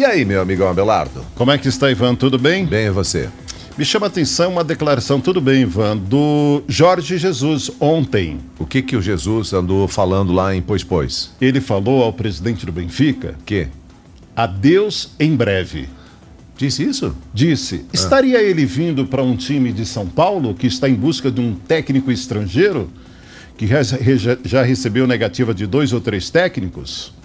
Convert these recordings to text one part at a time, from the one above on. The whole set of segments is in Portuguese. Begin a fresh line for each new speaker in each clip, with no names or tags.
E aí, meu amigão Abelardo?
Como é que está, Ivan? Tudo bem?
Bem, e você?
Me chama a atenção uma declaração, tudo bem, Ivan, do Jorge Jesus ontem.
O que que o Jesus andou falando lá em Pois Pois?
Ele falou ao presidente do Benfica
Que?
adeus em breve.
Disse isso?
Disse: estaria ele vindo para um time de São Paulo que está em busca de um técnico estrangeiro que já recebeu negativa de dois ou três técnicos?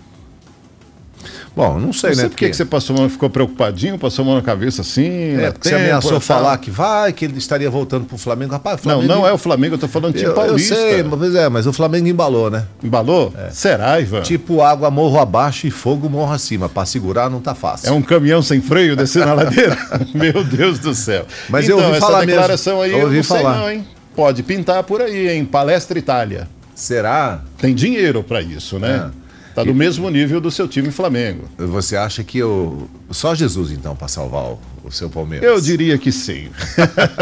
Bom, não sei,
Não sei
né?
por que você passou mão, ficou preocupadinho, passou a mão na cabeça assim.
É, porque você
tempo,
ameaçou
tal.
falar que vai, que ele estaria voltando pro Flamengo. Rapaz, o
Não,
Flamengo...
não é o Flamengo, eu tô falando time
Eu, eu
paulista.
sei, mas é, mas o Flamengo embalou, né?
Embalou? Será, Ivan?
Tipo água morro abaixo e fogo morro acima. Pra segurar não tá fácil.
É um caminhão sem freio descendo a ladeira? Meu Deus do céu.
Mas eu ouvi
essa
falar
declaração
mesmo.
aí,
Eu
eu
ouvi
não sei
falar.
não, hein? Pode pintar por aí, hein? Palestra Itália.
Será?
Tem dinheiro para isso, né?
É.
Tá do mesmo nível do seu time Flamengo.
Você acha que eu... só Jesus, então, pra salvar o, o seu Palmeiras?
Eu diria que sim.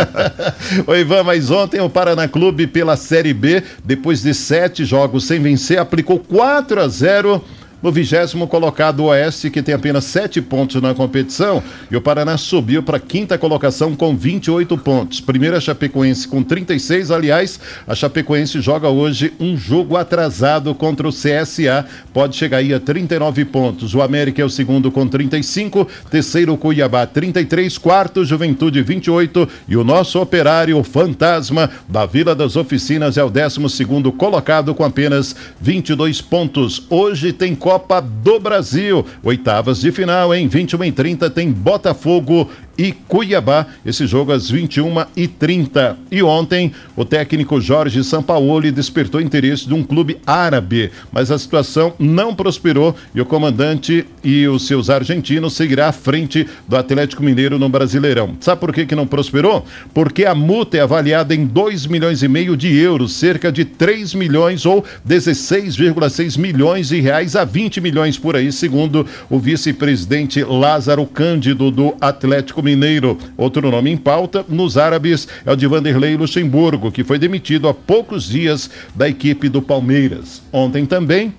Ô Ivan, mas ontem o Paraná Clube pela Série B, depois de sete jogos sem vencer, aplicou 4 a 0 no vigésimo colocado o Oeste, que tem apenas sete pontos na competição, e o Paraná subiu para a quinta colocação com 28 pontos. Primeira Chapecoense com 36, aliás, a Chapecoense joga hoje um jogo atrasado contra o CSA, pode chegar aí a 39 pontos. O América é o segundo com 35, terceiro Cuiabá 33, quarto Juventude 28 e o nosso operário Fantasma da Vila das Oficinas é o décimo segundo colocado com apenas 22 pontos. Hoje tem do Brasil, oitavas de final em 21 e 30 tem Botafogo e Cuiabá, esse jogo às 21h30. E ontem, o técnico Jorge Sampaoli despertou interesse de um clube árabe, mas a situação não prosperou e o comandante e os seus argentinos seguirá à frente do Atlético Mineiro no Brasileirão. Sabe por que, que não prosperou? Porque a multa é avaliada em 2 milhões e meio de euros, cerca de 3 milhões ou 16,6 milhões de reais a 20 milhões por aí, segundo o vice-presidente Lázaro Cândido do Atlético Mineiro. Outro nome em pauta, nos árabes, é o de Vanderlei Luxemburgo, que foi demitido há poucos dias da equipe do Palmeiras. Ontem também,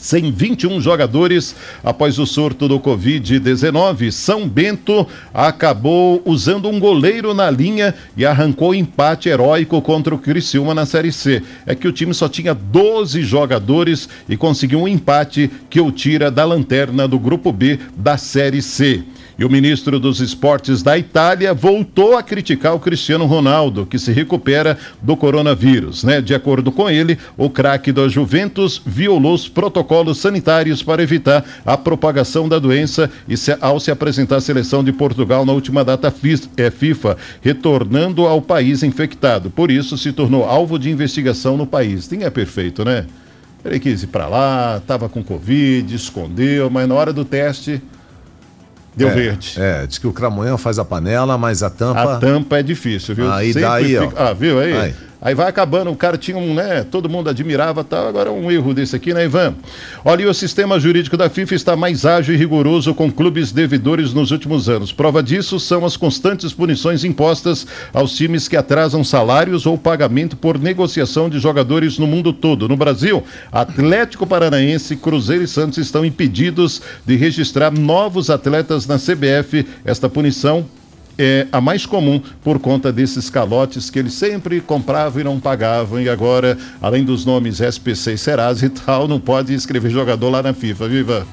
sem 21 jogadores após o surto do Covid-19. São Bento acabou usando um goleiro na linha e arrancou empate heróico contra o Criciúma na Série C. É que o time só tinha 12 jogadores e conseguiu um empate que o tira da lanterna do Grupo B da Série C. E o ministro dos Esportes da Itália voltou a criticar o Cristiano Ronaldo, que se recupera do coronavírus. Né? De acordo com ele, o craque da Juventus violou os protocolos sanitários para evitar a propagação da doença e se, ao se apresentar à seleção de Portugal na última data é, FIFA, retornando ao país infectado. Por isso, se tornou alvo de investigação no país. Nem é perfeito, né? Ele quis ir para lá, estava com Covid, escondeu, mas na hora do teste deu
é,
verde.
É, diz que o cramunhão faz a panela, mas a tampa...
A tampa é difícil, viu?
Aí
Sempre
daí, ó.
fica- Ah, viu aí?
Aí.
Aí vai acabando, o cara tinha um, né? Todo mundo admirava tal, agora um erro desse aqui, né, Ivan? Olha, e o sistema jurídico da FIFA está mais ágil e rigoroso com clubes devedores nos últimos anos. Prova disso são as constantes punições impostas aos times que atrasam salários ou pagamento por negociação de jogadores no mundo todo. No Brasil, Atlético Paranaense, Cruzeiro e Santos estão impedidos de registrar novos atletas na CBF. Esta punição é a mais comum por conta desses calotes que eles sempre compravam e não pagavam. E agora, além dos nomes SPC e Serasa e tal, não pode escrever jogador lá na FIFA, viva.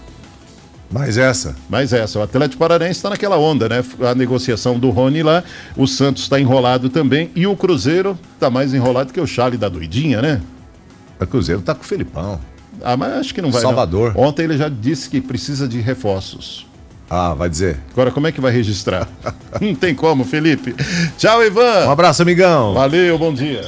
Mas essa...
Mas essa, o Atlético Paranaense está naquela onda, né? A negociação do Rony lá, o Santos está enrolado também e o Cruzeiro está mais enrolado que o Charlie da doidinha, né?
O Cruzeiro tá com o Felipão.
Ah, mas acho que não vai. não.
Salvador.
Ontem ele já disse que precisa de reforços.
Ah, vai dizer.
Agora, como é que vai registrar? não tem como, Felipe. Tchau, Ivan.
Um abraço, amigão.
Valeu, bom dia.